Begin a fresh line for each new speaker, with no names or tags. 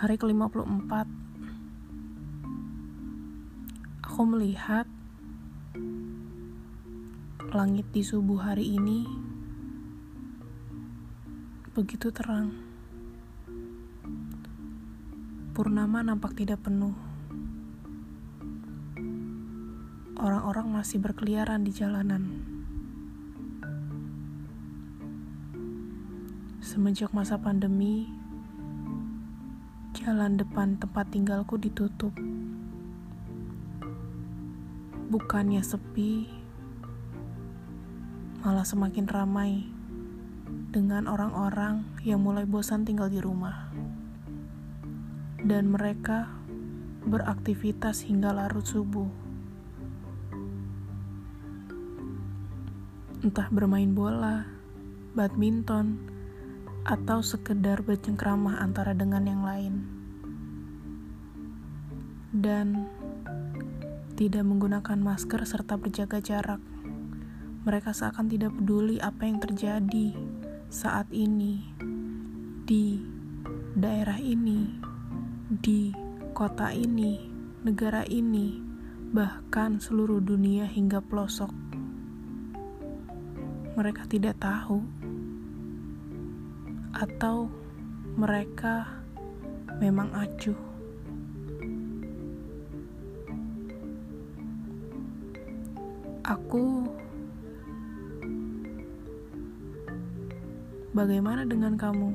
Hari ke-54 Aku melihat Langit di subuh hari ini Begitu terang. Purnama nampak tidak penuh. Orang-orang masih berkeliaran di jalanan. Semenjak masa pandemi, jalan depan tempat tinggalku ditutup. Bukannya sepi, malah semakin ramai dengan orang-orang yang mulai bosan tinggal di rumah. Dan mereka beraktivitas hingga larut subuh. Entah bermain bola, badminton, atau sekedar bercengkrama antara dengan yang lain. Dan tidak menggunakan masker serta berjaga jarak. Mereka seakan tidak peduli apa yang terjadi saat ini di daerah ini, di kota ini, negara ini, bahkan seluruh dunia hingga pelosok. Mereka tidak tahu atau mereka memang acuh. Aku bagaimana dengan kamu?